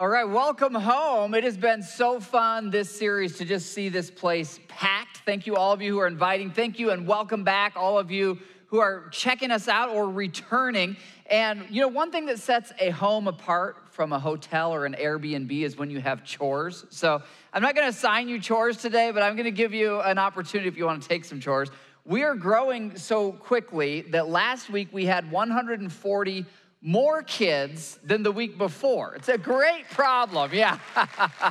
All right, welcome home. It has been so fun this series to just see this place packed. Thank you, all of you who are inviting. Thank you, and welcome back, all of you who are checking us out or returning. And you know, one thing that sets a home apart from a hotel or an Airbnb is when you have chores. So I'm not gonna assign you chores today, but I'm gonna give you an opportunity if you wanna take some chores. We are growing so quickly that last week we had 140 more kids than the week before. It's a great problem, yeah.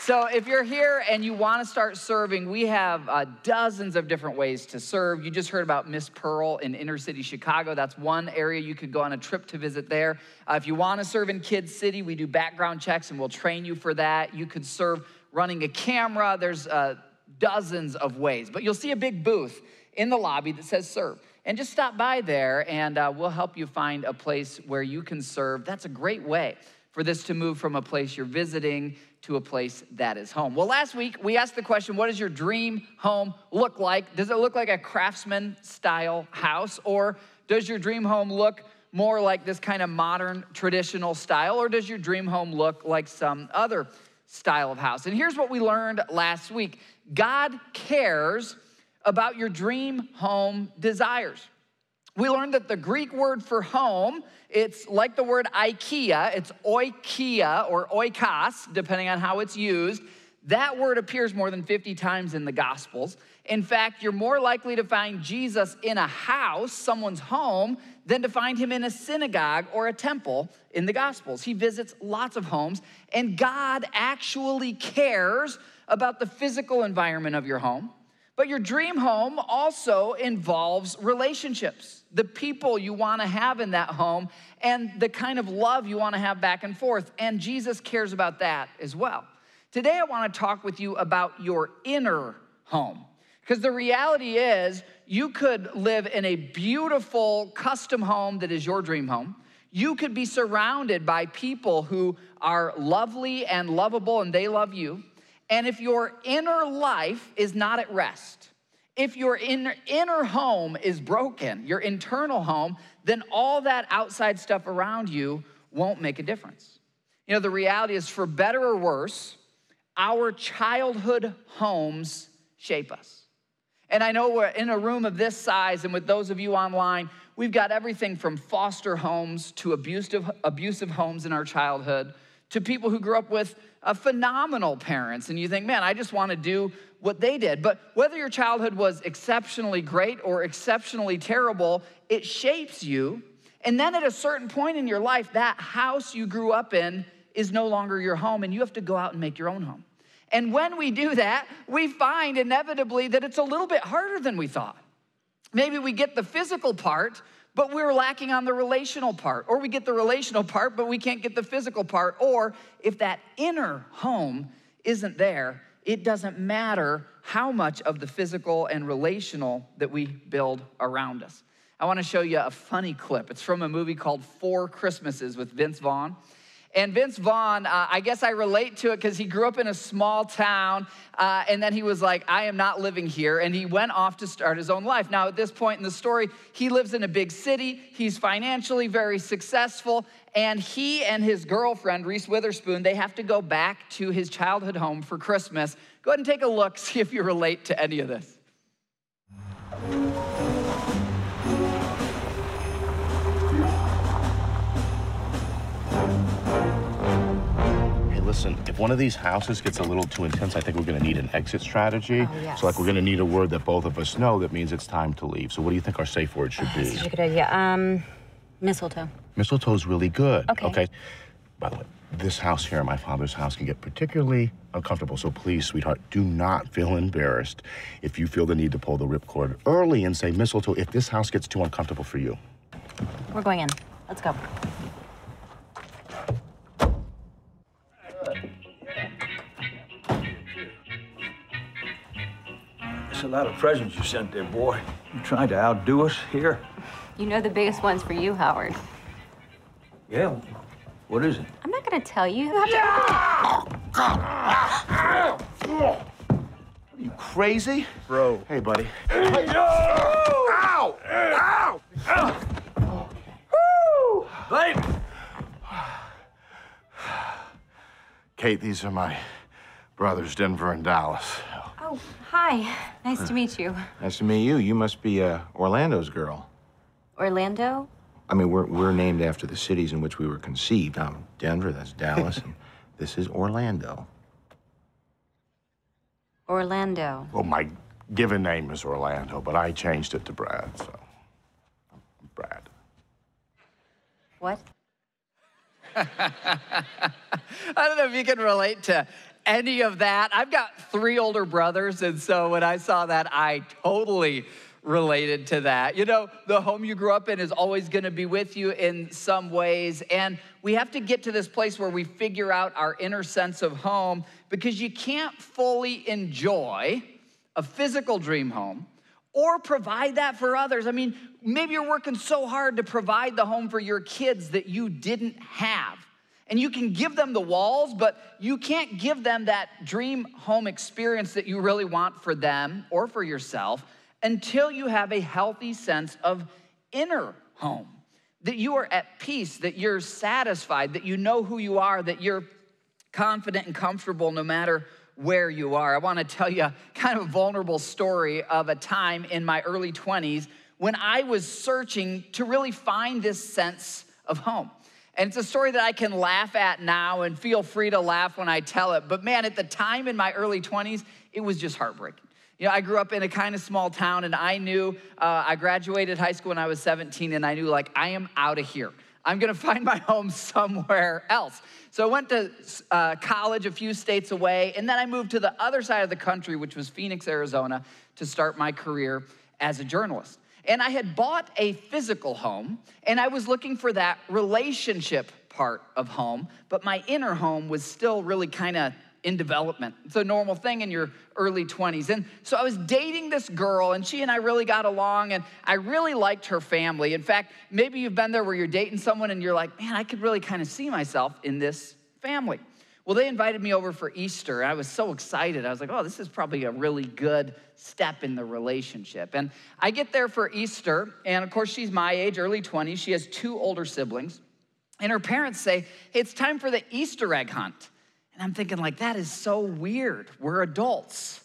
so if you're here and you want to start serving, we have uh, dozens of different ways to serve. You just heard about Miss Pearl in inner city Chicago. That's one area you could go on a trip to visit there. Uh, if you want to serve in Kids City, we do background checks and we'll train you for that. You could serve running a camera. There's uh, dozens of ways, but you'll see a big booth in the lobby that says serve and just stop by there and uh, we'll help you find a place where you can serve. That's a great way for this to move from a place you're visiting to a place that is home. Well, last week we asked the question what does your dream home look like? Does it look like a craftsman style house or does your dream home look more like this kind of modern traditional style or does your dream home look like some other style of house? And here's what we learned last week God cares about your dream home desires. We learned that the Greek word for home, it's like the word IKEA, it's oikia or oikos, depending on how it's used. That word appears more than 50 times in the Gospels. In fact, you're more likely to find Jesus in a house, someone's home, than to find him in a synagogue or a temple in the Gospels. He visits lots of homes, and God actually cares about the physical environment of your home. But your dream home also involves relationships, the people you want to have in that home, and the kind of love you want to have back and forth. And Jesus cares about that as well. Today, I want to talk with you about your inner home. Because the reality is, you could live in a beautiful custom home that is your dream home. You could be surrounded by people who are lovely and lovable and they love you. And if your inner life is not at rest, if your inner, inner home is broken, your internal home, then all that outside stuff around you won't make a difference. You know, the reality is, for better or worse, our childhood homes shape us. And I know we're in a room of this size, and with those of you online, we've got everything from foster homes to abusive, abusive homes in our childhood to people who grew up with phenomenal parents, and you think, man, I just want to do what they did. But whether your childhood was exceptionally great or exceptionally terrible, it shapes you. And then at a certain point in your life, that house you grew up in is no longer your home, and you have to go out and make your own home. And when we do that, we find inevitably that it's a little bit harder than we thought. Maybe we get the physical part, but we're lacking on the relational part. Or we get the relational part, but we can't get the physical part. Or if that inner home isn't there, it doesn't matter how much of the physical and relational that we build around us. I want to show you a funny clip. It's from a movie called Four Christmases with Vince Vaughn. And Vince Vaughn, uh, I guess I relate to it because he grew up in a small town, uh, and then he was like, I am not living here. And he went off to start his own life. Now, at this point in the story, he lives in a big city, he's financially very successful, and he and his girlfriend, Reese Witherspoon, they have to go back to his childhood home for Christmas. Go ahead and take a look, see if you relate to any of this. Listen, if one of these houses gets a little too intense, I think we're going to need an exit strategy. Oh, yes. So, like, we're going to need a word that both of us know that means it's time to leave. So, what do you think our safe word should oh, be? Such a good idea. Um, mistletoe. Mistletoe's really good. Okay. Okay. By the way, this house here, my father's house, can get particularly uncomfortable. So please, sweetheart, do not feel embarrassed if you feel the need to pull the ripcord early and say mistletoe if this house gets too uncomfortable for you. We're going in. Let's go. That's a lot of presents you sent there, boy. You trying to outdo us here? You know the biggest one's for you, Howard. Yeah. What is it? I'm not gonna tell you. You have to Are you crazy? Bro. Hey, buddy. Hey, Ow! Ow! Babe! Kate, these are my brothers, Denver and Dallas. Oh, hi. Nice to meet you. Nice to meet you. You must be uh, Orlando's girl. Orlando? I mean, we're, we're named after the cities in which we were conceived. I'm Denver, that's Dallas, and this is Orlando. Orlando. Well, my given name is Orlando, but I changed it to Brad, so. I'm Brad. What? I don't know if you can relate to any of that. I've got three older brothers, and so when I saw that, I totally related to that. You know, the home you grew up in is always going to be with you in some ways, and we have to get to this place where we figure out our inner sense of home because you can't fully enjoy a physical dream home or provide that for others. I mean, maybe you're working so hard to provide the home for your kids that you didn't have. And you can give them the walls, but you can't give them that dream home experience that you really want for them or for yourself until you have a healthy sense of inner home. That you are at peace, that you're satisfied, that you know who you are, that you're confident and comfortable no matter where you are. I want to tell you a kind of vulnerable story of a time in my early 20s when I was searching to really find this sense of home. And it's a story that I can laugh at now and feel free to laugh when I tell it. But man, at the time in my early 20s, it was just heartbreaking. You know, I grew up in a kind of small town, and I knew uh, I graduated high school when I was 17, and I knew, like, I am out of here. I'm gonna find my home somewhere else. So I went to uh, college a few states away, and then I moved to the other side of the country, which was Phoenix, Arizona, to start my career as a journalist. And I had bought a physical home, and I was looking for that relationship part of home, but my inner home was still really kind of in development. It's a normal thing in your early 20s. And so I was dating this girl, and she and I really got along, and I really liked her family. In fact, maybe you've been there where you're dating someone and you're like, man, I could really kind of see myself in this family. Well, they invited me over for Easter. I was so excited. I was like, oh, this is probably a really good step in the relationship. And I get there for Easter, and of course, she's my age, early 20s. She has two older siblings. And her parents say, hey, it's time for the Easter egg hunt. And I'm thinking, like, that is so weird. We're adults.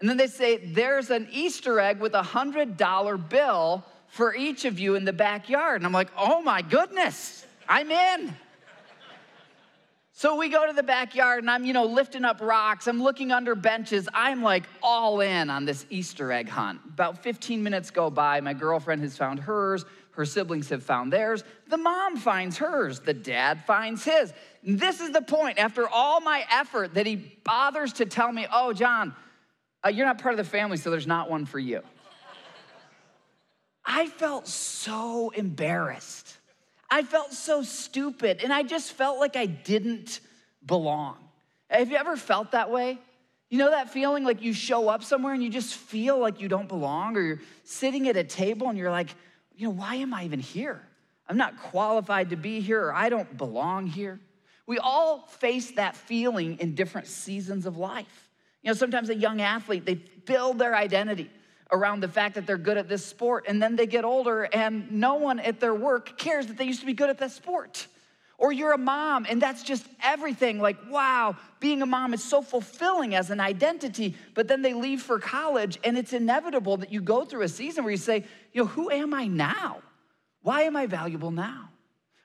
And then they say, there's an Easter egg with a $100 bill for each of you in the backyard. And I'm like, oh my goodness, I'm in. So we go to the backyard and I'm, you know, lifting up rocks. I'm looking under benches. I'm like all in on this Easter egg hunt. About 15 minutes go by. My girlfriend has found hers. Her siblings have found theirs. The mom finds hers. The dad finds his. This is the point. After all my effort, that he bothers to tell me, oh, John, uh, you're not part of the family, so there's not one for you. I felt so embarrassed. I felt so stupid, and I just felt like I didn't belong. Have you ever felt that way? You know that feeling like you show up somewhere and you just feel like you don't belong, or you're sitting at a table and you're like, you know, why am I even here? I'm not qualified to be here, or I don't belong here. We all face that feeling in different seasons of life. You know, sometimes a young athlete, they build their identity around the fact that they're good at this sport, and then they get older, and no one at their work cares that they used to be good at that sport. Or you're a mom, and that's just everything. Like, wow, being a mom is so fulfilling as an identity. But then they leave for college, and it's inevitable that you go through a season where you say, you know, who am I now? Why am I valuable now?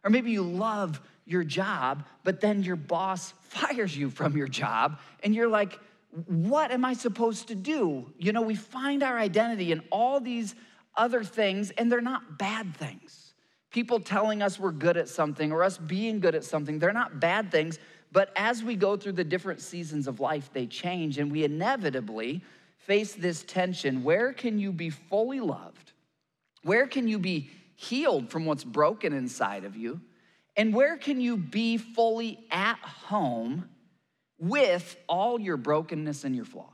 Or maybe you love your job, but then your boss fires you from your job, and you're like, what am I supposed to do? You know, we find our identity in all these other things, and they're not bad things. People telling us we're good at something or us being good at something, they're not bad things. But as we go through the different seasons of life, they change, and we inevitably face this tension. Where can you be fully loved? Where can you be healed from what's broken inside of you? And where can you be fully at home with all your brokenness and your flaws?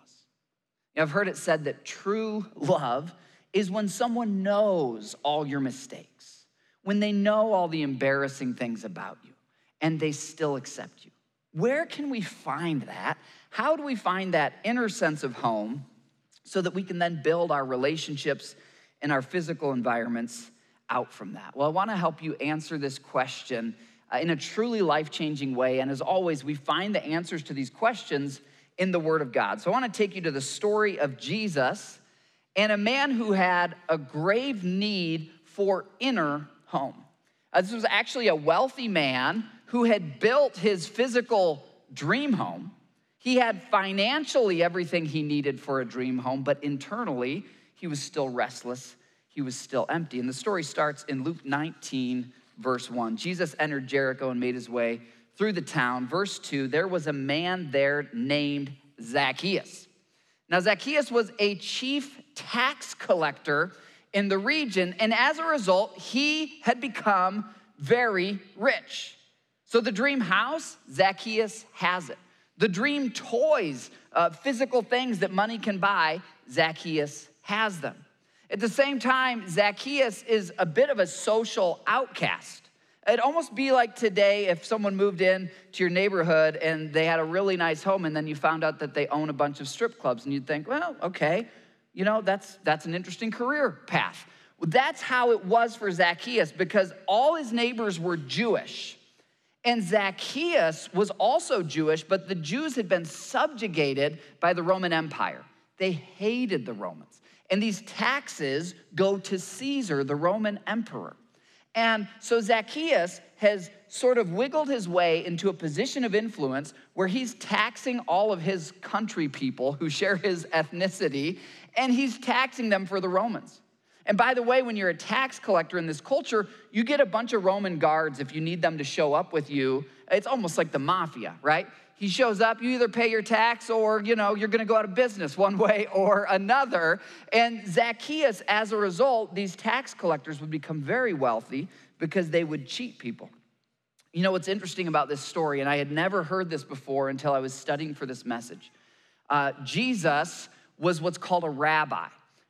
I've heard it said that true love is when someone knows all your mistakes, when they know all the embarrassing things about you, and they still accept you. Where can we find that? How do we find that inner sense of home so that we can then build our relationships and our physical environments out from that? Well, I want to help you answer this question in a truly life changing way. And as always, we find the answers to these questions in the Word of God. So I want to take you to the story of Jesus and a man who had a grave need for inner home. Uh, this was actually a wealthy man who had built his physical dream home. He had financially everything he needed for a dream home, but internally, he was still restless. He was still empty. And the story starts in Luke 19, verse 1. Jesus entered Jericho and made his way through the town. Verse 2 there was a man there named Zacchaeus. Now, Zacchaeus was a chief tax collector in the region, and as a result, he had become very rich. So, the dream house, Zacchaeus has it. The dream toys, uh, physical things that money can buy, Zacchaeus has them. At the same time, Zacchaeus is a bit of a social outcast. It'd almost be like today if someone moved in to your neighborhood and they had a really nice home and then you found out that they own a bunch of strip clubs and you'd think, well, okay, you know, that's, that's an interesting career path. Well, that's how it was for Zacchaeus because all his neighbors were Jewish. And Zacchaeus was also Jewish, but the Jews had been subjugated by the Roman Empire. They hated the Romans. And these taxes go to Caesar, the Roman emperor. And so Zacchaeus has sort of wiggled his way into a position of influence where he's taxing all of his country people who share his ethnicity, and he's taxing them for the Romans. And by the way, when you're a tax collector in this culture, you get a bunch of Roman guards if you need them to show up with you. It's almost like the mafia, right? He shows up, you either pay your tax or, you know, you're gonna go out of business one way or another. And Zacchaeus, as a result, these tax collectors would become very wealthy because they would cheat people. You know what's interesting about this story, and I had never heard this before until I was studying for this message. Uh, Jesus was what's called a rabbi.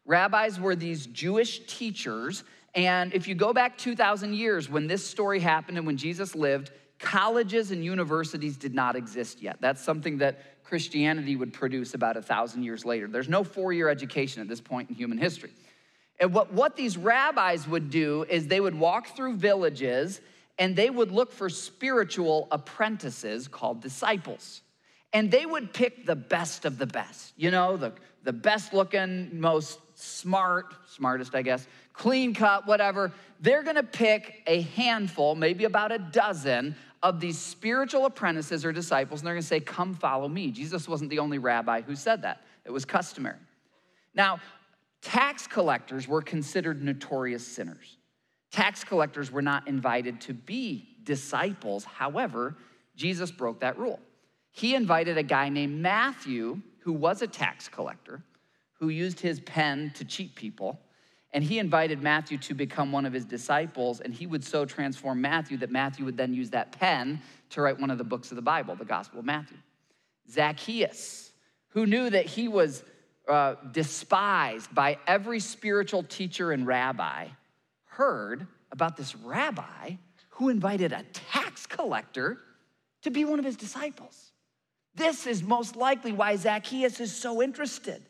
Rabbis were these Jewish teachers, and if you go back 2,000 years when this story happened and when Jesus lived, colleges and universities did not exist yet. That's something that Christianity would produce about a thousand years later. There's no four year education at this point in human history. And what, what these rabbis would do is they would walk through villages and they would look for spiritual apprentices called disciples. And they would pick the best of the best, you know, the, the best looking, most smart, smartest, I guess, clean cut, whatever. They're gonna pick a handful, maybe about a dozen, of these spiritual apprentices or disciples, and they're gonna say, Come follow me. Jesus wasn't the only rabbi who said that, it was customary. Now, tax collectors were considered notorious sinners. Tax collectors were not invited to be disciples. However, Jesus broke that rule. He invited a guy named Matthew, who was a tax collector, who used his pen to cheat people. And he invited Matthew to become one of his disciples, and he would so transform Matthew that Matthew would then use that pen to write one of the books of the Bible, the Gospel of Matthew. Zacchaeus, who knew that he was uh, despised by every spiritual teacher and rabbi, heard about this rabbi who invited a tax collector to be one of his disciples. This is most likely why Zacchaeus is so interested.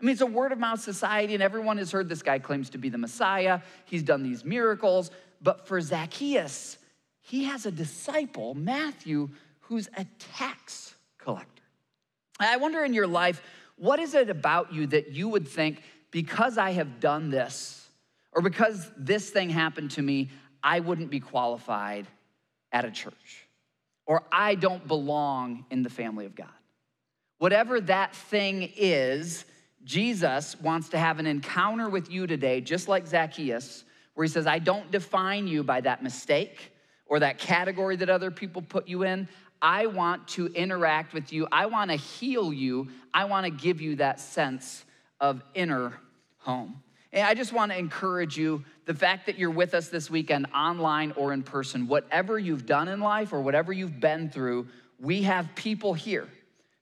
I mean, it's a word of mouth society, and everyone has heard this guy claims to be the Messiah. He's done these miracles. But for Zacchaeus, he has a disciple, Matthew, who's a tax collector. I wonder in your life, what is it about you that you would think, because I have done this, or because this thing happened to me, I wouldn't be qualified at a church, or I don't belong in the family of God? Whatever that thing is, Jesus wants to have an encounter with you today, just like Zacchaeus, where he says, I don't define you by that mistake or that category that other people put you in. I want to interact with you. I want to heal you. I want to give you that sense of inner home. And I just want to encourage you the fact that you're with us this weekend, online or in person, whatever you've done in life or whatever you've been through, we have people here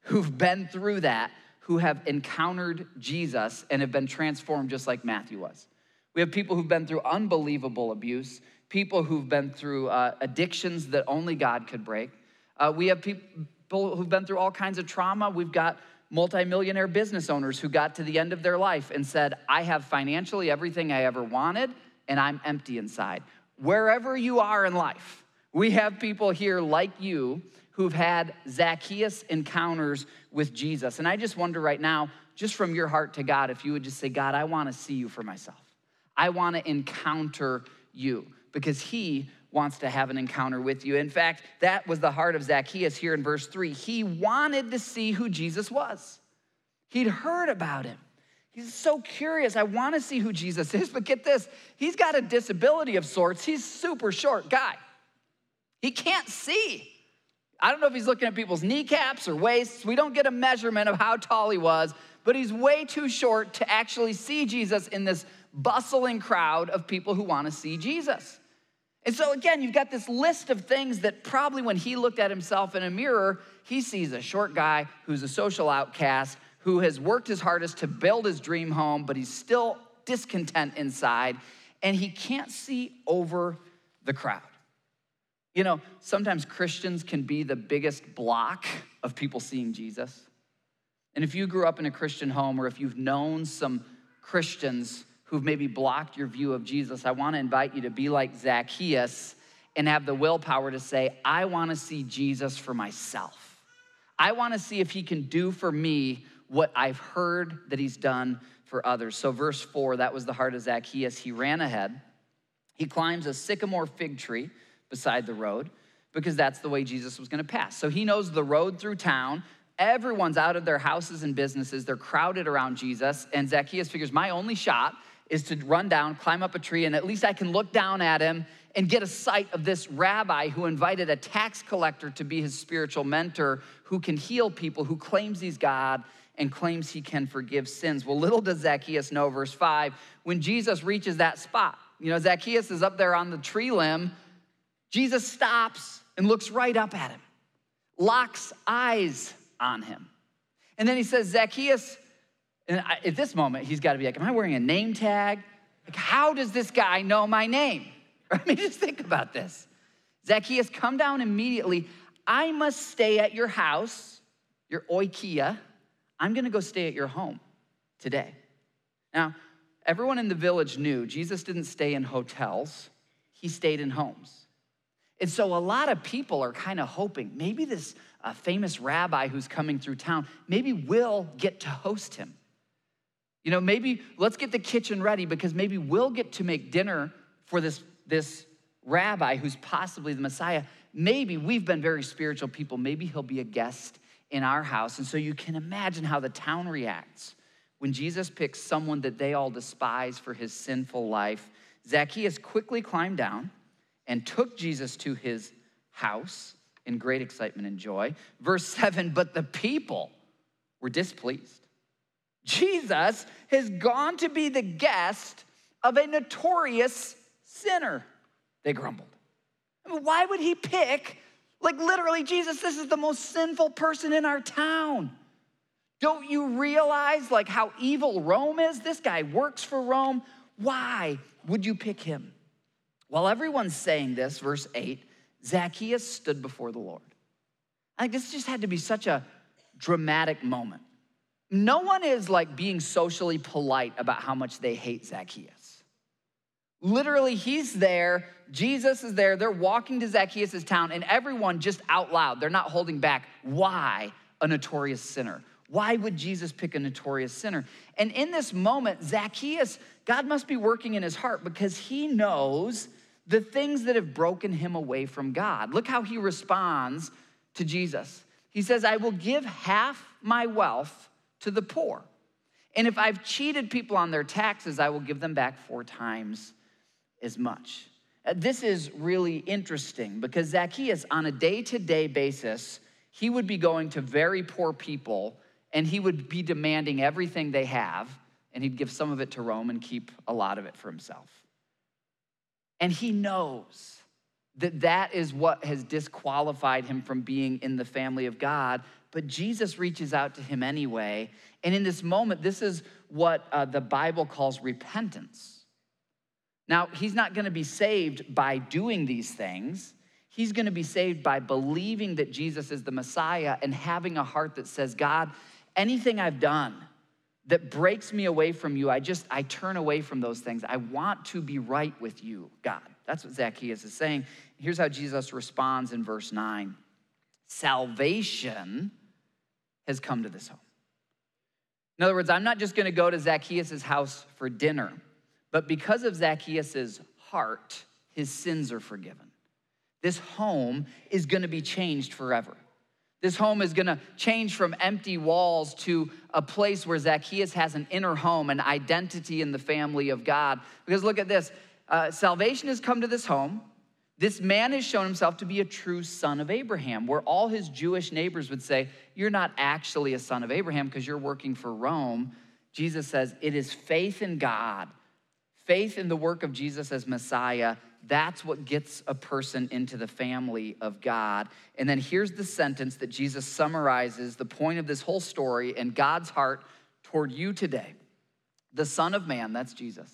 who've been through that who have encountered Jesus and have been transformed just like Matthew was. We have people who've been through unbelievable abuse, people who've been through uh, addictions that only God could break. Uh, we have people who've been through all kinds of trauma. We've got multimillionaire business owners who got to the end of their life and said, I have financially everything I ever wanted, and I'm empty inside. Wherever you are in life, We have people here like you who've had Zacchaeus encounters with Jesus. And I just wonder right now, just from your heart to God, if you would just say, God, I want to see you for myself. I want to encounter you because he wants to have an encounter with you. In fact, that was the heart of Zacchaeus here in verse 3. He wanted to see who Jesus was, he'd heard about him. He's so curious. I want to see who Jesus is, but get this he's got a disability of sorts. He's super short guy. He can't see. I don't know if he's looking at people's kneecaps or waists. We don't get a measurement of how tall he was, but he's way too short to actually see Jesus in this bustling crowd of people who want to see Jesus. And so, again, you've got this list of things that probably when he looked at himself in a mirror, he sees a short guy who's a social outcast, who has worked his hardest to build his dream home, but he's still discontent inside, and he can't see over the crowd. You know, sometimes Christians can be the biggest block of people seeing Jesus. And if you grew up in a Christian home or if you've known some Christians who've maybe blocked your view of Jesus, I want to invite you to be like Zacchaeus and have the willpower to say, I want to see Jesus for myself. I want to see if he can do for me what I've heard that he's done for others. So, verse four, that was the heart of Zacchaeus. He ran ahead, he climbs a sycamore fig tree beside the road because that's the way Jesus was going to pass. So, he knows the road through town. Everyone's out of their houses and businesses. They're crowded around Jesus. And Zacchaeus figures, my only shot is to run down, climb up a tree, and at least I can look down at him and get a sight of this rabbi who invited a tax collector to be his spiritual mentor, who can heal people, who claims he's God and claims he can forgive sins. Well, little does Zacchaeus know, verse 5, when Jesus reaches that spot, you know, Zacchaeus is up there on the tree limb. Jesus stops and looks right up at him, locks eyes on him. And then he says, Zacchaeus, and at this moment, he's got to be like, Am I wearing a name tag? Like, how does this guy know my name? I mean, just think about this. Zacchaeus, come down immediately. I must stay at your house, your oikia. I'm going to go stay at your home today. Now, everyone in the village knew Jesus didn't stay in hotels, he stayed in homes. And so a lot of people are kind of hoping maybe this uh, famous rabbi who's coming through town, maybe we'll get to host him. You know, maybe let's get the kitchen ready because maybe we'll get to make dinner for this, this rabbi who's possibly the Messiah. Maybe we've been very spiritual people. Maybe he'll be a guest in our house. And so you can imagine how the town reacts when Jesus picks someone that they all despise for his sinful life. Zacchaeus quickly climbed down and took Jesus to his house in great excitement and joy. Verse 7 But the people were displeased. Jesus has gone to be the guest of a notorious sinner, they grumbled. I mean, why would he pick, like literally, Jesus, this is the most sinful person in our town? Don't you realize like how evil Rome is? This guy works for Rome. Why would you pick him? While everyone's saying this, verse 8, Zacchaeus stood before the Lord. I think this just had to be such a dramatic moment. No one is like being socially polite about how much they hate Zacchaeus. Literally, he's there, Jesus is there, they're walking to Zacchaeus' town, and everyone just out loud, they're not holding back. Why a notorious sinner? Why would Jesus pick a notorious sinner? And in this moment, Zacchaeus, God must be working in his heart because he knows the things that have broken him away from God. Look how he responds to Jesus. He says, I will give half my wealth to the poor. And if I've cheated people on their taxes, I will give them back four times as much. Uh, this is really interesting because Zacchaeus, on a day to day basis, he would be going to very poor people and he would be demanding everything they have, and he'd give some of it to Rome and keep a lot of it for himself. And he knows that that is what has disqualified him from being in the family of God but Jesus reaches out to him anyway. And in this moment, this is what uh, the Bible calls repentance. Now, he's not going to be saved by doing these things. He's going to be saved by believing that Jesus is the Messiah and having a heart that says, God, anything I've done that breaks me away from you, I just, I turn away from those things. I want to be right with you, God. That's what Zacchaeus is saying. Here's how Jesus responds in verse 9 Salvation has come to this home. In other words, I'm not just gonna go to Zacchaeus' house for dinner, but because of Zacchaeus' heart, his sins are forgiven. This home is gonna be changed forever. This home is gonna change from empty walls to a place where Zacchaeus has an inner home, an identity in the family of God. Because look at this uh, salvation has come to this home. This man has shown himself to be a true son of Abraham, where all his Jewish neighbors would say, You're not actually a son of Abraham because you're working for Rome. Jesus says, It is faith in God, faith in the work of Jesus as Messiah. That's what gets a person into the family of God. And then here's the sentence that Jesus summarizes the point of this whole story and God's heart toward you today. The Son of Man, that's Jesus.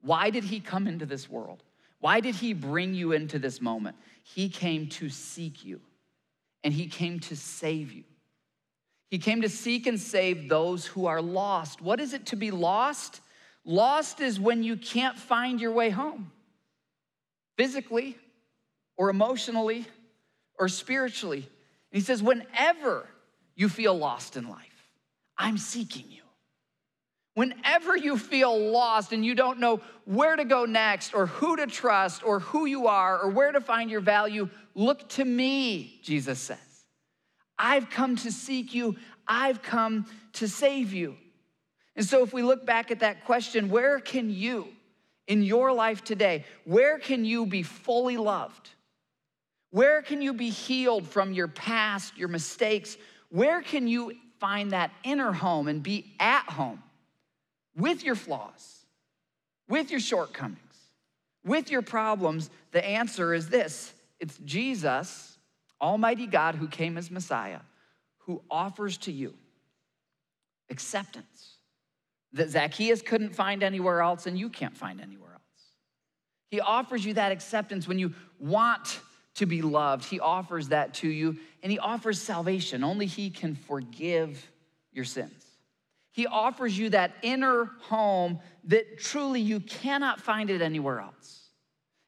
Why did he come into this world? Why did he bring you into this moment? He came to seek you and he came to save you. He came to seek and save those who are lost. What is it to be lost? Lost is when you can't find your way home, physically or emotionally or spiritually. And he says, whenever you feel lost in life, I'm seeking you. Whenever you feel lost and you don't know where to go next, or who to trust, or who you are, or where to find your value, look to me, Jesus says. I've come to seek you, I've come to save you. And so, if we look back at that question, where can you in your life today, where can you be fully loved? Where can you be healed from your past, your mistakes? Where can you find that inner home and be at home? with your flaws, with your shortcomings, with your problems, the answer is this it's Jesus, Almighty God, who came as Messiah, who offers to you acceptance that Zacchaeus couldn't find anywhere else and you can't find anywhere else. He offers you that acceptance when you want to be loved. He offers that to you and he offers salvation. Only he can forgive your sins. He offers you that inner home that truly you cannot find it anywhere else.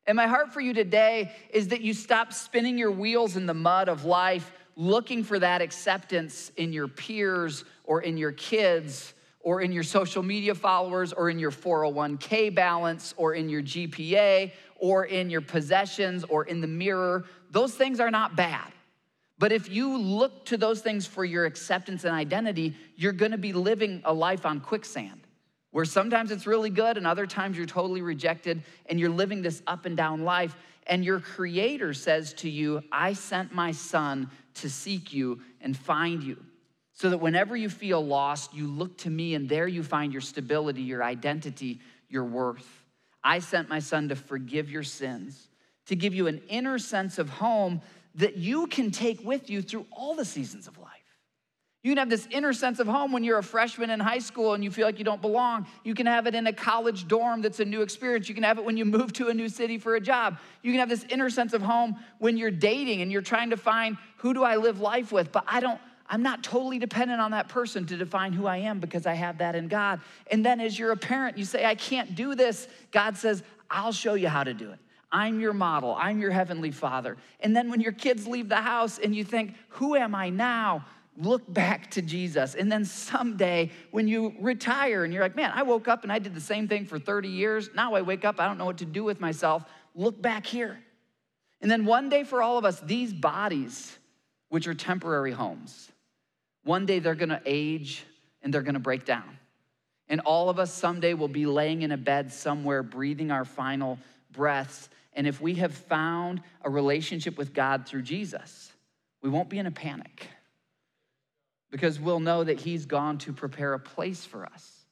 And my heart for you today is that you stop spinning your wheels in the mud of life looking for that acceptance in your peers or in your kids or in your social media followers or in your 401k balance or in your GPA or in your possessions or in the mirror. Those things are not bad. But if you look to those things for your acceptance and identity, you're gonna be living a life on quicksand where sometimes it's really good and other times you're totally rejected and you're living this up and down life. And your creator says to you, I sent my son to seek you and find you. So that whenever you feel lost, you look to me and there you find your stability, your identity, your worth. I sent my son to forgive your sins, to give you an inner sense of home that you can take with you through all the seasons of life. You can have this inner sense of home when you're a freshman in high school and you feel like you don't belong. You can have it in a college dorm that's a new experience. You can have it when you move to a new city for a job. You can have this inner sense of home when you're dating and you're trying to find who do I live life with, but I don't I'm not totally dependent on that person to define who I am because I have that in God. And then as you're a parent, you say I can't do this. God says, I'll show you how to do it. I'm your model. I'm your heavenly father. And then when your kids leave the house and you think, who am I now? Look back to Jesus. And then someday when you retire and you're like, man, I woke up and I did the same thing for 30 years. Now I wake up, I don't know what to do with myself. Look back here. And then one day for all of us, these bodies, which are temporary homes, one day they're gonna age and they're gonna break down. And all of us someday will be laying in a bed somewhere, breathing our final breaths. And if we have found a relationship with God through Jesus, we won't be in a panic because we'll know that He's gone to prepare a place for us.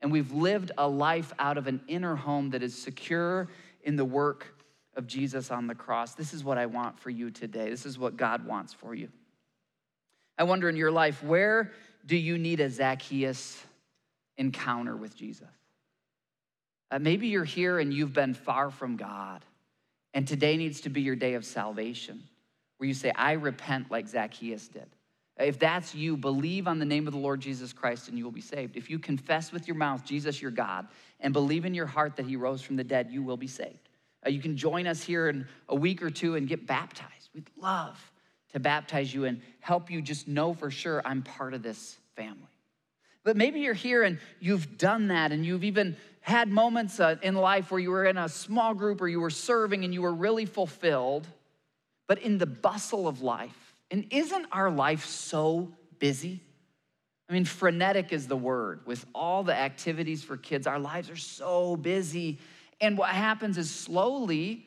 And we've lived a life out of an inner home that is secure in the work of Jesus on the cross. This is what I want for you today. This is what God wants for you. I wonder in your life, where do you need a Zacchaeus encounter with Jesus? Uh, maybe you're here and you've been far from God. And today needs to be your day of salvation, where you say, I repent like Zacchaeus did. If that's you, believe on the name of the Lord Jesus Christ and you will be saved. If you confess with your mouth Jesus your God and believe in your heart that he rose from the dead, you will be saved. Uh, you can join us here in a week or two and get baptized. We'd love to baptize you and help you just know for sure I'm part of this family. But maybe you're here and you've done that and you've even had moments uh, in life where you were in a small group or you were serving and you were really fulfilled, but in the bustle of life. And isn't our life so busy? I mean, frenetic is the word. With all the activities for kids, our lives are so busy. And what happens is slowly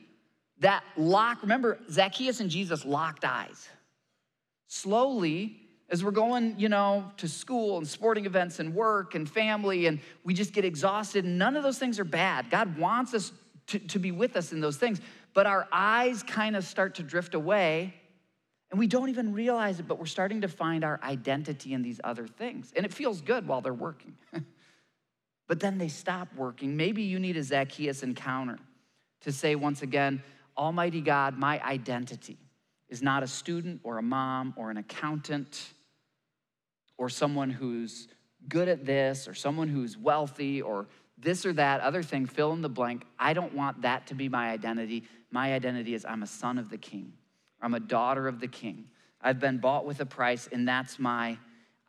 that lock, remember, Zacchaeus and Jesus locked eyes. Slowly, as we're going, you know, to school and sporting events and work and family, and we just get exhausted. And none of those things are bad. God wants us to, to be with us in those things. But our eyes kind of start to drift away, and we don't even realize it, but we're starting to find our identity in these other things. And it feels good while they're working. but then they stop working. Maybe you need a Zacchaeus encounter to say once again, Almighty God, my identity is not a student or a mom or an accountant or someone who's good at this or someone who's wealthy or this or that other thing, fill in the blank. I don't want that to be my identity. My identity is I'm a son of the king, I'm a daughter of the king. I've been bought with a price, and that's my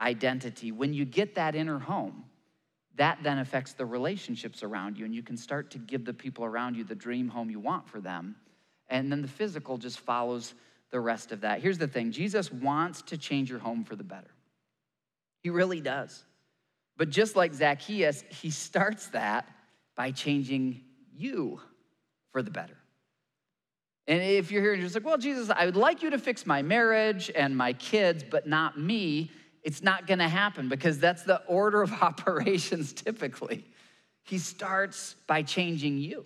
identity. When you get that inner home, that then affects the relationships around you, and you can start to give the people around you the dream home you want for them. And then the physical just follows the rest of that. Here's the thing Jesus wants to change your home for the better. He really does. But just like Zacchaeus, he starts that by changing you for the better. And if you're here and you're just like, well, Jesus, I would like you to fix my marriage and my kids, but not me, it's not gonna happen because that's the order of operations typically. He starts by changing you.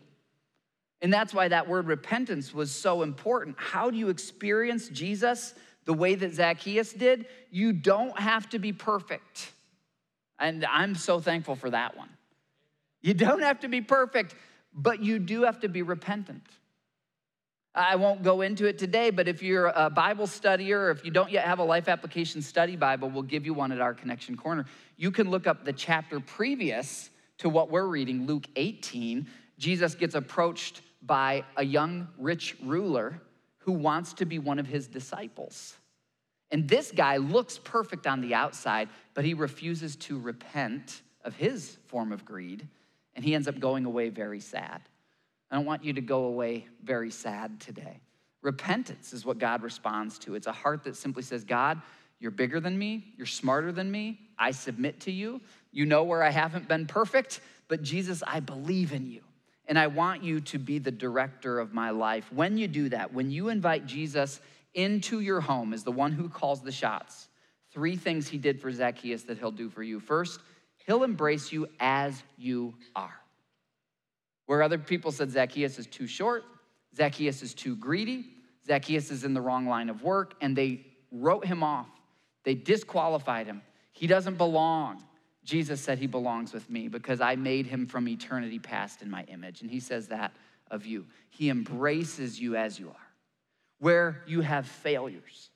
And that's why that word repentance was so important. How do you experience Jesus the way that Zacchaeus did, you don't have to be perfect. And I'm so thankful for that one. You don't have to be perfect, but you do have to be repentant. I won't go into it today, but if you're a Bible studier, or if you don't yet have a life application study Bible, we'll give you one at our Connection Corner. You can look up the chapter previous to what we're reading, Luke 18. Jesus gets approached by a young rich ruler who wants to be one of his disciples. And this guy looks perfect on the outside, but he refuses to repent of his form of greed, and he ends up going away very sad. I don't want you to go away very sad today. Repentance is what God responds to. It's a heart that simply says, God, you're bigger than me, you're smarter than me, I submit to you. You know where I haven't been perfect, but Jesus, I believe in you and I want you to be the director of my life. When you do that, when you invite Jesus into your home as the one who calls the shots, three things he did for Zacchaeus that he'll do for you. First, he'll embrace you as you are. Where other people said Zacchaeus is too short, Zacchaeus is too greedy, Zacchaeus is in the wrong line of work, and they wrote him off. They disqualified him. He doesn't belong. Jesus said he belongs with me because I made him from eternity past in my image. And he says that of you. He embraces you as you are, where you have failures.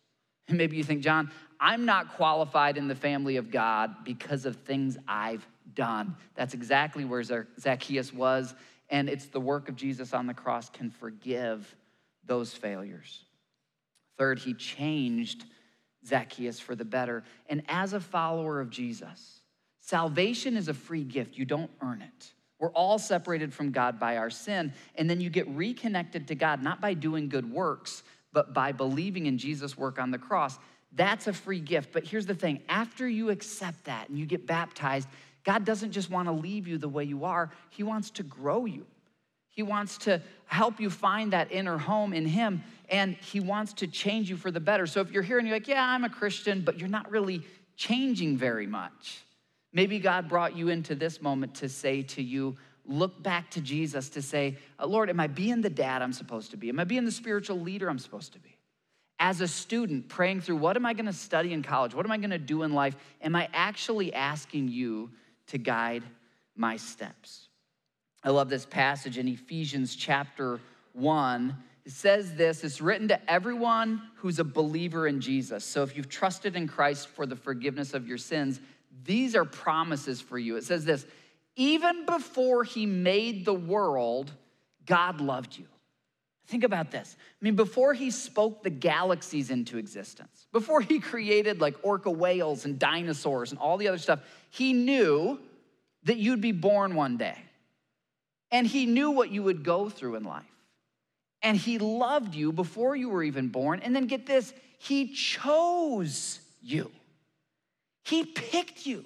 And maybe you think, John, I'm not qualified in the family of God because of things I've done. That's exactly where Zacchaeus was. And it's the work of Jesus on the cross can forgive those failures. Third, he changed Zacchaeus for the better. And as a follower of Jesus, Salvation is a free gift, you don't earn it. We're all separated from God by our sin, and then you get reconnected to God not by doing good works, but by believing in Jesus' work on the cross. That's a free gift. But here's the thing after you accept that and you get baptized, God doesn't just want to leave you the way you are, He wants to grow you. He wants to help you find that inner home in Him, and He wants to change you for the better. So if you're here and you're like, yeah, I'm a Christian, but you're not really changing very much, Maybe God brought you into this moment to say to you, look back to Jesus to say, uh, Lord, am I being the dad I'm supposed to be? Am I being the spiritual leader I'm supposed to be? As a student, praying through what am I going to study in college? What am I going to do in life? Am I actually asking you to guide my steps? I love this passage in Ephesians chapter 1. It says this it's written to everyone who's a believer in Jesus. So if you've trusted in Christ for the forgiveness of your sins, these are promises for you. It says this even before he made the world, God loved you. Think about this. I mean, before he spoke the galaxies into existence, before he created like orca whales and dinosaurs and all the other stuff, he knew that you'd be born one day. And he knew what you would go through in life. And he loved you before you were even born. And then get this, he chose you. He picked you.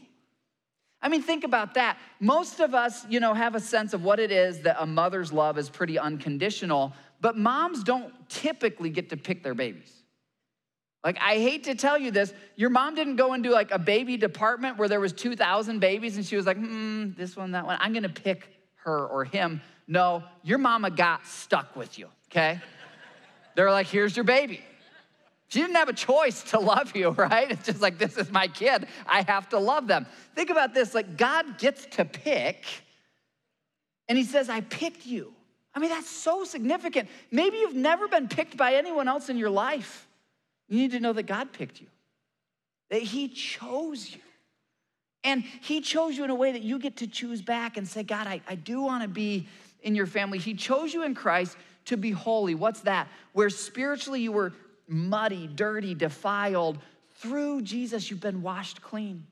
I mean, think about that. Most of us, you know, have a sense of what it is that a mother's love is pretty unconditional, but moms don't typically get to pick their babies. Like, I hate to tell you this, your mom didn't go into like a baby department where there was 2,000 babies and she was like, hmm, this one, that one. I'm gonna pick her or him. No, your mama got stuck with you, okay? They're like, here's your baby. She didn't have a choice to love you, right? It's just like, this is my kid. I have to love them. Think about this like, God gets to pick, and He says, I picked you. I mean, that's so significant. Maybe you've never been picked by anyone else in your life. You need to know that God picked you, that He chose you. And He chose you in a way that you get to choose back and say, God, I, I do want to be in your family. He chose you in Christ to be holy. What's that? Where spiritually you were muddy, dirty, defiled, through Jesus, you've been washed clean.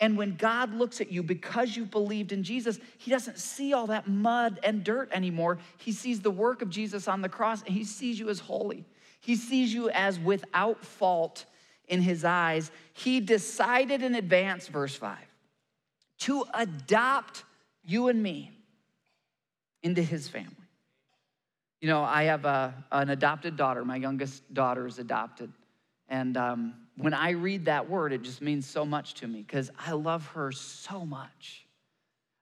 And when God looks at you because you've believed in Jesus, He doesn't see all that mud and dirt anymore. He sees the work of Jesus on the cross and He sees you as holy. He sees you as without fault in His eyes. He decided in advance, verse 5, to adopt you and me into His family. You know, I have a, an adopted daughter. My youngest daughter is adopted. And um, when I read that word, it just means so much to me because I love her so much.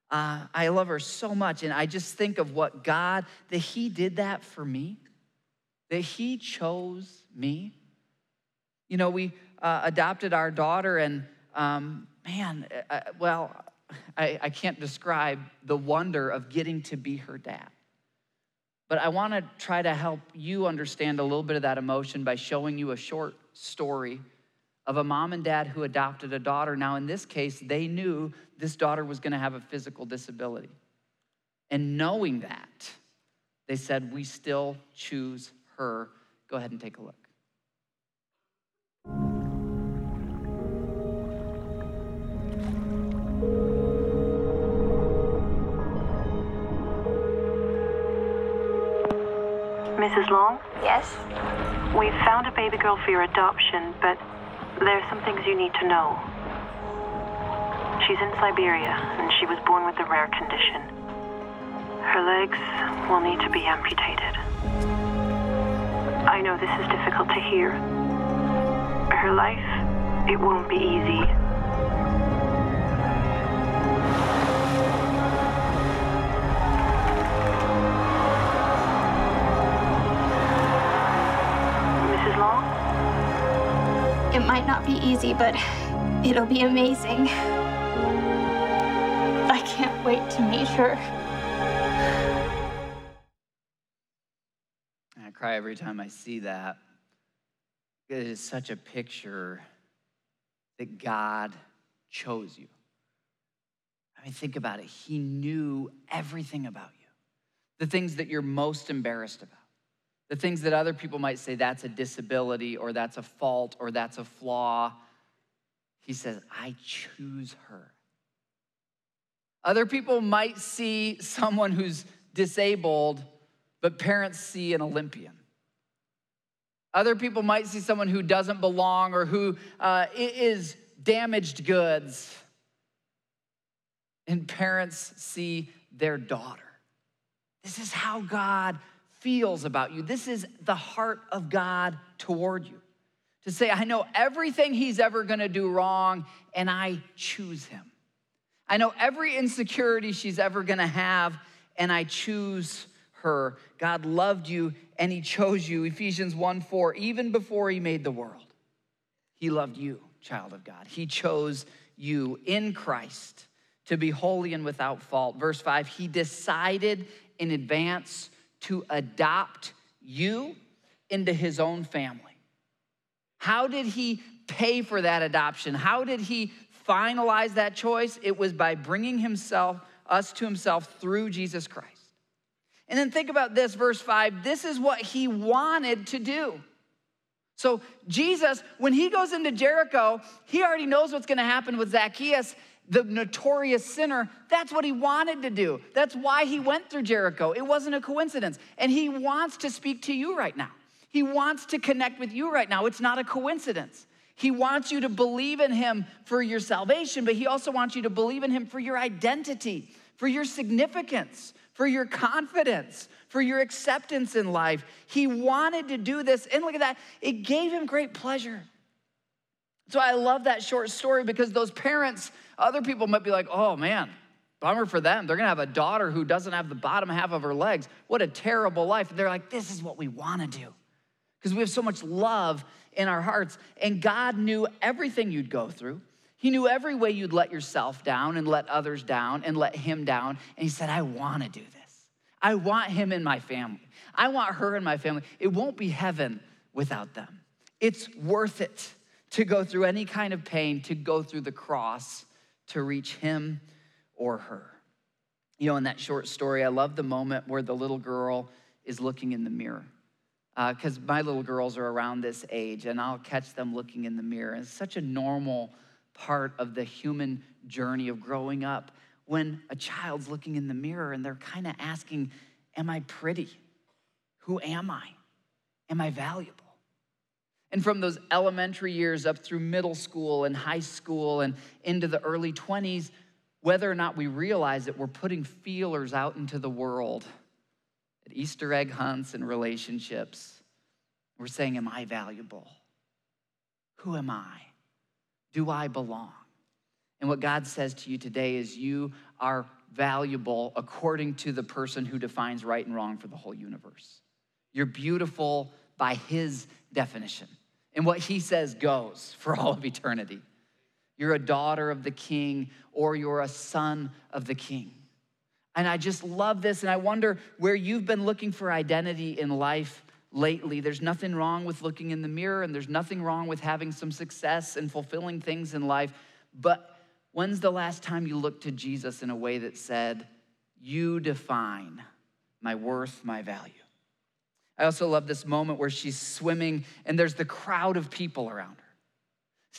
Uh, I love her so much. And I just think of what God, that He did that for me, that He chose me. You know, we uh, adopted our daughter, and um, man, uh, uh well, I, I can't describe the wonder of getting to be her dad. But I want to try to help you understand a little bit of that emotion by showing you a short story of a mom and dad who adopted a daughter. Now, in this case, they knew this daughter was going to have a physical disability. And knowing that, they said, We still choose her. Go ahead and take a look. Mrs. Long? Yes? We've found a baby girl for your adoption, but there are some things you need to know. She's in Siberia, and she was born with a rare condition. Her legs will need to be amputated. I know this is difficult to hear. Her life, it won't be easy. It might not be easy, but it'll be amazing. I can't wait to meet her. I cry every time I see that. It is such a picture that God chose you. I mean, think about it. He knew everything about you, the things that you're most embarrassed about, the things that other people might say that's a disability or that's a fault or that's a flaw. He says, I choose her. Other people might see someone who's disabled, but parents see an Olympian. Other people might see someone who doesn't belong or who uh, is damaged goods. And parents see their daughter. This is how God feels about you. This is the heart of God toward you. To say, I know everything he's ever gonna do wrong, and I choose him. I know every insecurity she's ever gonna have, and I choose her. God loved you and he chose you. Ephesians 1 4, even before he made the world, he loved you, child of God. He chose you in Christ to be holy and without fault. Verse 5, he decided in advance to adopt you into his own family. How did he pay for that adoption? How did he finalize that choice? It was by bringing himself us to himself through Jesus Christ. And then think about this, verse five. This is what he wanted to do. So, Jesus, when he goes into Jericho, he already knows what's gonna happen with Zacchaeus, the notorious sinner. That's what he wanted to do. That's why he went through Jericho. It wasn't a coincidence. And he wants to speak to you right now. He wants to connect with you right now. It's not a coincidence. He wants you to believe in him for your salvation, but he also wants you to believe in him for your identity, for your significance, for your confidence, for your acceptance in life. He wanted to do this. And look at that, it gave him great pleasure. So I love that short story because those parents, other people might be like, oh man, bummer for them. They're gonna have a daughter who doesn't have the bottom half of her legs. What a terrible life. And they're like, this is what we wanna do because we have so much love in our hearts. And God knew everything you'd go through. He knew every way you'd let yourself down and let others down and let Him down. And He said, I want to do this. I want Him in my family. I want her in my family. It won't be heaven without them. It's worth it to go through any kind of pain, to go through the cross to reach Him or her. You know, in that short story, I love the moment where the little girl is looking in the mirror because uh, my little girls are around this age and I'll catch them looking in the mirror. It's such a normal part of the human journey of growing up when a child's looking in the mirror and they're kind of asking, Am I pretty? Who am I? Am I valuable? And from those elementary years up through middle school and high school and into the early 20s, whether or not we realize it, we're putting feelers out into the world at Easter egg hunts and relationships. We're saying, Am I valuable? Who am I? Do I belong? And what God says to you today is, You are valuable according to the person who defines right and wrong for the whole universe. You're beautiful by His definition. And what He says goes for all of eternity. You're a daughter of the king, or you're a son of the king. And I just love this. And I wonder where you've been looking for identity in life lately. There's nothing wrong with looking in the mirror, and there's nothing wrong with having some success and fulfilling things in life. But when's the last time you looked to Jesus in a way that said, You define my worth, my value? I also love this moment where she's swimming and there's the crowd of people around her.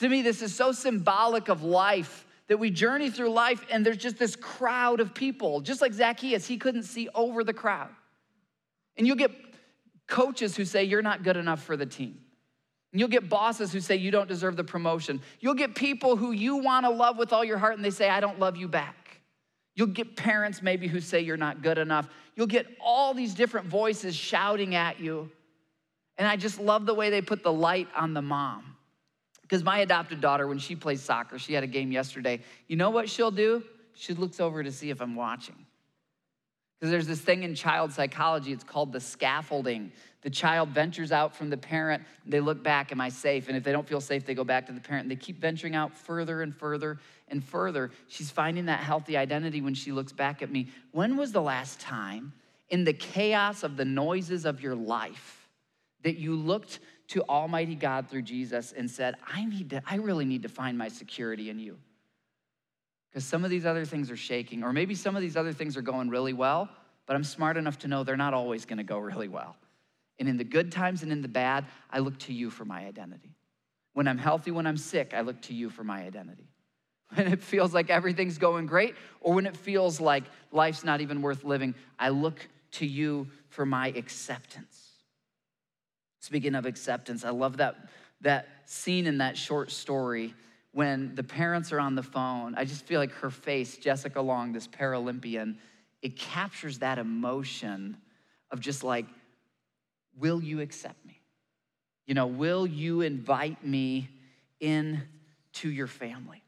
To me, this is so symbolic of life that we journey through life and there's just this crowd of people. Just like Zacchaeus, he couldn't see over the crowd. And you'll get coaches who say you're not good enough for the team. And you'll get bosses who say you don't deserve the promotion. You'll get people who you want to love with all your heart and they say, I don't love you back. You'll get parents maybe who say you're not good enough. You'll get all these different voices shouting at you. And I just love the way they put the light on the mom. Because my adopted daughter, when she plays soccer, she had a game yesterday. You know what she'll do? She looks over to see if I'm watching. Because there's this thing in child psychology, it's called the scaffolding. The child ventures out from the parent, they look back, am I safe? And if they don't feel safe, they go back to the parent. And they keep venturing out further and further and further. She's finding that healthy identity when she looks back at me. When was the last time in the chaos of the noises of your life that you looked to Almighty God through Jesus and said, I need to, I really need to find my security in you. Because some of these other things are shaking, or maybe some of these other things are going really well, but I'm smart enough to know they're not always gonna go really well. And in the good times and in the bad, I look to you for my identity. When I'm healthy, when I'm sick, I look to you for my identity. When it feels like everything's going great, or when it feels like life's not even worth living, I look to you for my acceptance. Speaking of acceptance, I love that, that scene in that short story when the parents are on the phone. I just feel like her face, Jessica Long, this Paralympian, it captures that emotion of just like, will you accept me? You know, will you invite me in to your family?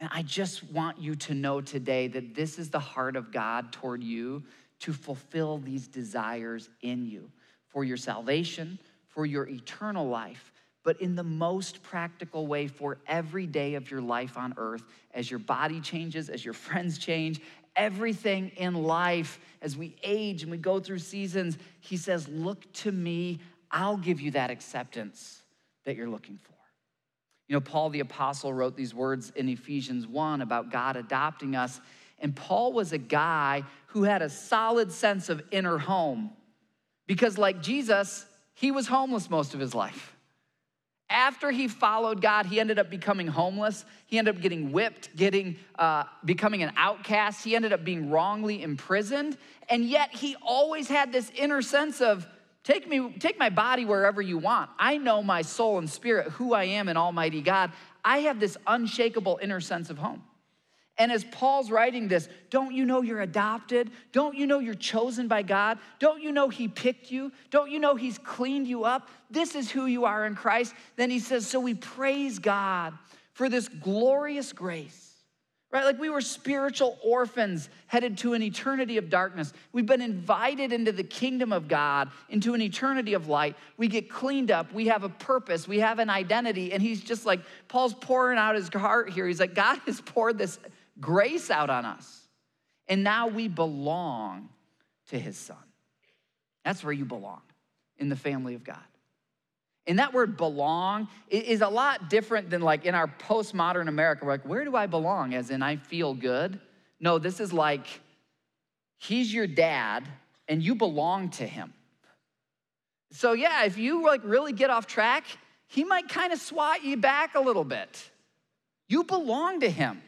And I just want you to know today that this is the heart of God toward you to fulfill these desires in you for your salvation, for your eternal life, but in the most practical way for every day of your life on earth as your body changes, as your friends change, everything in life, as we age and we go through seasons, he says, Look to me, I'll give you that acceptance that you're looking for. You know, Paul the Apostle wrote these words in Ephesians 1 about God adopting us. And Paul was a guy who had a solid sense of inner home. Because, like Jesus, he was homeless most of his life. After he followed God, he ended up becoming homeless. He ended up getting whipped, getting uh, becoming an outcast. He ended up being wrongly imprisoned, and yet he always had this inner sense of take me, take my body wherever you want. I know my soul and spirit, who I am in Almighty God. I have this unshakable inner sense of home. And as Paul's writing this, don't you know you're adopted? Don't you know you're chosen by God? Don't you know He picked you? Don't you know He's cleaned you up? This is who you are in Christ. Then he says, So we praise God for this glorious grace. Right? Like we were spiritual orphans headed to an eternity of darkness. We've been invited into the kingdom of God, into an eternity of light. We get cleaned up. We have a purpose. We have an identity. And he's just like, Paul's pouring out his heart here. He's like, God has poured this grace out on us. And now we belong to his son. That's where you belong, in the family of God. And that word belong is a lot different than like in our postmodern America. We're like, where do I belong? As in, I feel good. No, this is like, he's your dad and you belong to him. So, yeah, if you like really get off track, he might kind of swat you back a little bit. You belong to him.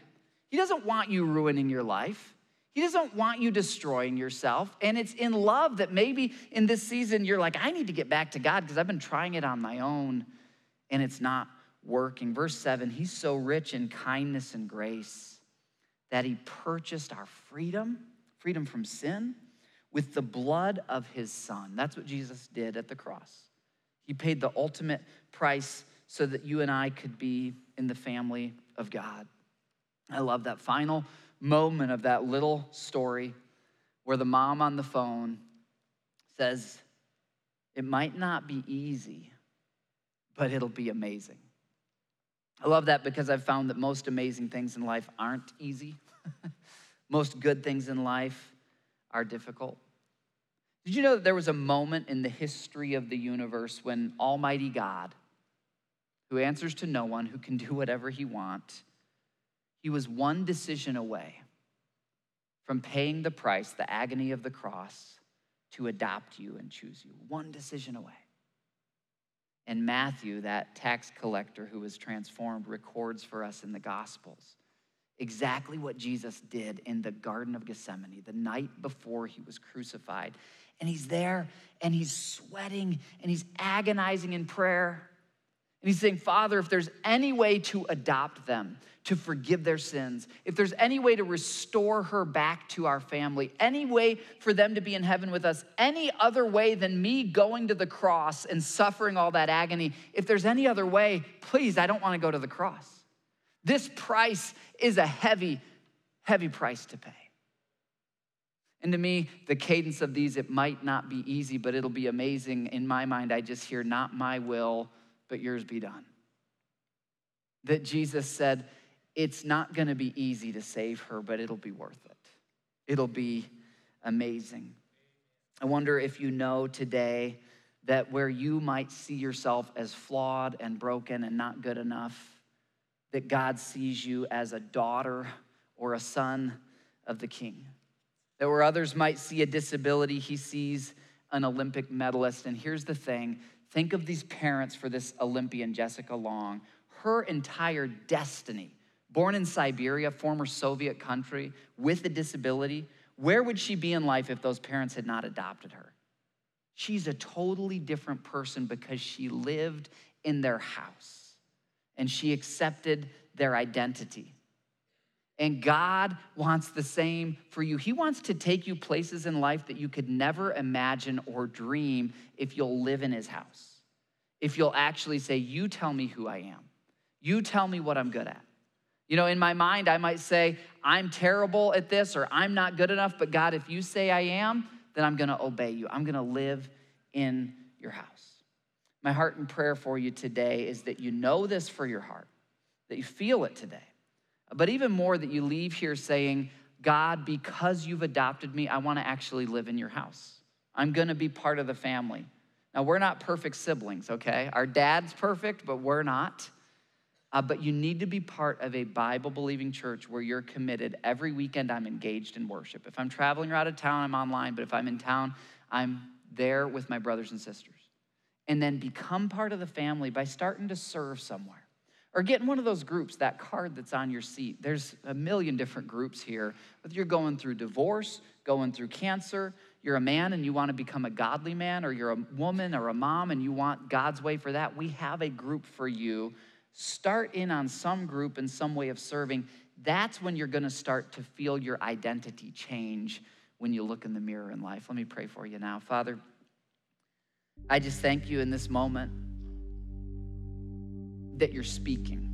He doesn't want you ruining your life. He doesn't want you destroying yourself. And it's in love that maybe in this season you're like, I need to get back to God because I've been trying it on my own and it's not working. Verse seven, He's so rich in kindness and grace that He purchased our freedom, freedom from sin, with the blood of His Son. That's what Jesus did at the cross. He paid the ultimate price so that you and I could be in the family of God. I love that final moment of that little story where the mom on the phone says, It might not be easy, but it'll be amazing. I love that because I've found that most amazing things in life aren't easy. most good things in life are difficult. Did you know that there was a moment in the history of the universe when Almighty God, who answers to no one, who can do whatever he wants, he was one decision away from paying the price, the agony of the cross, to adopt you and choose you. One decision away. And Matthew, that tax collector who was transformed, records for us in the Gospels exactly what Jesus did in the Garden of Gethsemane the night before he was crucified. And he's there and he's sweating and he's agonizing in prayer. And he's saying, Father, if there's any way to adopt them, to forgive their sins, if there's any way to restore her back to our family, any way for them to be in heaven with us, any other way than me going to the cross and suffering all that agony, if there's any other way, please, I don't want to go to the cross. This price is a heavy, heavy price to pay. And to me, the cadence of these, it might not be easy, but it'll be amazing. In my mind, I just hear, not my will, but yours be done. That Jesus said, it's not going to be easy to save her, but it'll be worth it. It'll be amazing. I wonder if you know today that where you might see yourself as flawed and broken and not good enough, that God sees you as a daughter or a son of the king. That where others might see a disability, he sees an Olympic medalist. And here's the thing think of these parents for this Olympian, Jessica Long. Her entire destiny born in Siberia, former Soviet country, with a disability, where would she be in life if those parents had not adopted her? She's a totally different person because she lived in their house and she accepted their identity. And God wants the same for you. He wants to take you places in life that you could never imagine or dream if you'll live in His house. If you'll actually say, You tell me who I am, you tell me what I'm good at. You know, in my mind, I might say, I'm terrible at this or I'm not good enough, but God, if you say I am, then I'm gonna obey you. I'm gonna live in your house. My heart and prayer for you today is that you know this for your heart, that you feel it today, but even more that you leave here saying, God, because you've adopted me, I wanna actually live in your house. I'm gonna be part of the family. Now, we're not perfect siblings, okay? Our dad's perfect, but we're not. Uh, but you need to be part of a Bible believing church where you're committed. Every weekend, I'm engaged in worship. If I'm traveling or out of town, I'm online. But if I'm in town, I'm there with my brothers and sisters. And then become part of the family by starting to serve somewhere. Or get in one of those groups, that card that's on your seat. There's a million different groups here. Whether you're going through divorce, going through cancer, you're a man and you want to become a godly man, or you're a woman or a mom and you want God's way for that, we have a group for you. Start in on some group and some way of serving. That's when you're going to start to feel your identity change when you look in the mirror in life. Let me pray for you now. Father, I just thank you in this moment that you're speaking.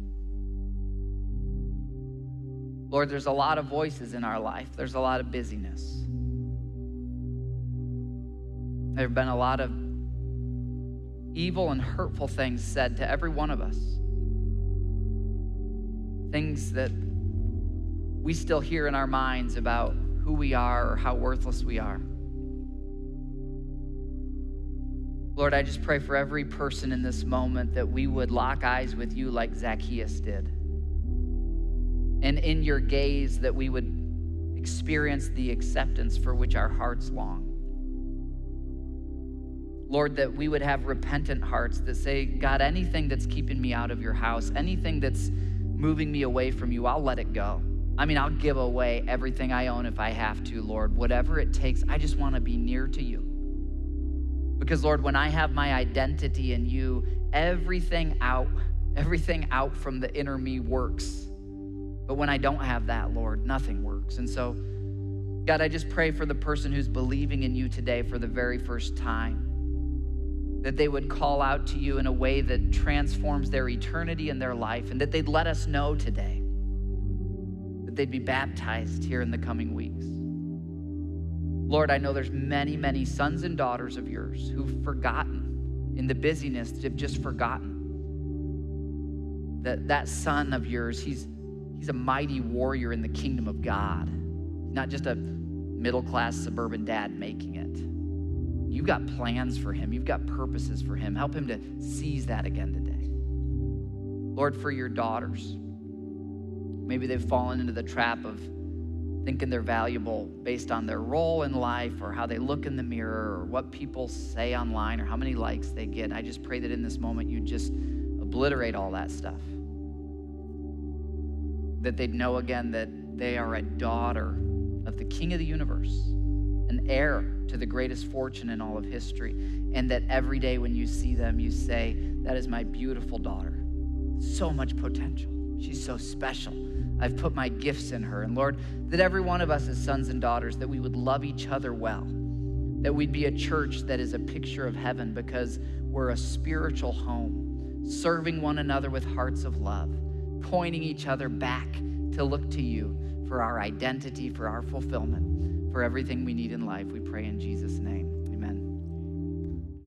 Lord, there's a lot of voices in our life, there's a lot of busyness. There have been a lot of evil and hurtful things said to every one of us. Things that we still hear in our minds about who we are or how worthless we are. Lord, I just pray for every person in this moment that we would lock eyes with you like Zacchaeus did. And in your gaze, that we would experience the acceptance for which our hearts long. Lord, that we would have repentant hearts that say, God, anything that's keeping me out of your house, anything that's moving me away from you, I'll let it go. I mean, I'll give away everything I own if I have to, Lord. Whatever it takes, I just want to be near to you. Because, Lord, when I have my identity in you, everything out, everything out from the inner me works. But when I don't have that, Lord, nothing works. And so, God, I just pray for the person who's believing in you today for the very first time that they would call out to you in a way that transforms their eternity and their life, and that they'd let us know today that they'd be baptized here in the coming weeks. Lord, I know there's many, many sons and daughters of yours who've forgotten in the busyness, have just forgotten that that son of yours, he's, he's a mighty warrior in the kingdom of God, not just a middle class suburban dad making it. You've got plans for him, you've got purposes for him. Help him to seize that again today. Lord, for your daughters, maybe they've fallen into the trap of thinking they're valuable based on their role in life or how they look in the mirror or what people say online or how many likes they get. I just pray that in this moment you just obliterate all that stuff. That they'd know again that they are a daughter of the King of the universe, an heir to the greatest fortune in all of history, and that every day when you see them, you say, That is my beautiful daughter. So much potential. She's so special. I've put my gifts in her. And Lord, that every one of us as sons and daughters, that we would love each other well, that we'd be a church that is a picture of heaven because we're a spiritual home, serving one another with hearts of love, pointing each other back to look to you for our identity, for our fulfillment, for everything we need in life. We pray in Jesus' name.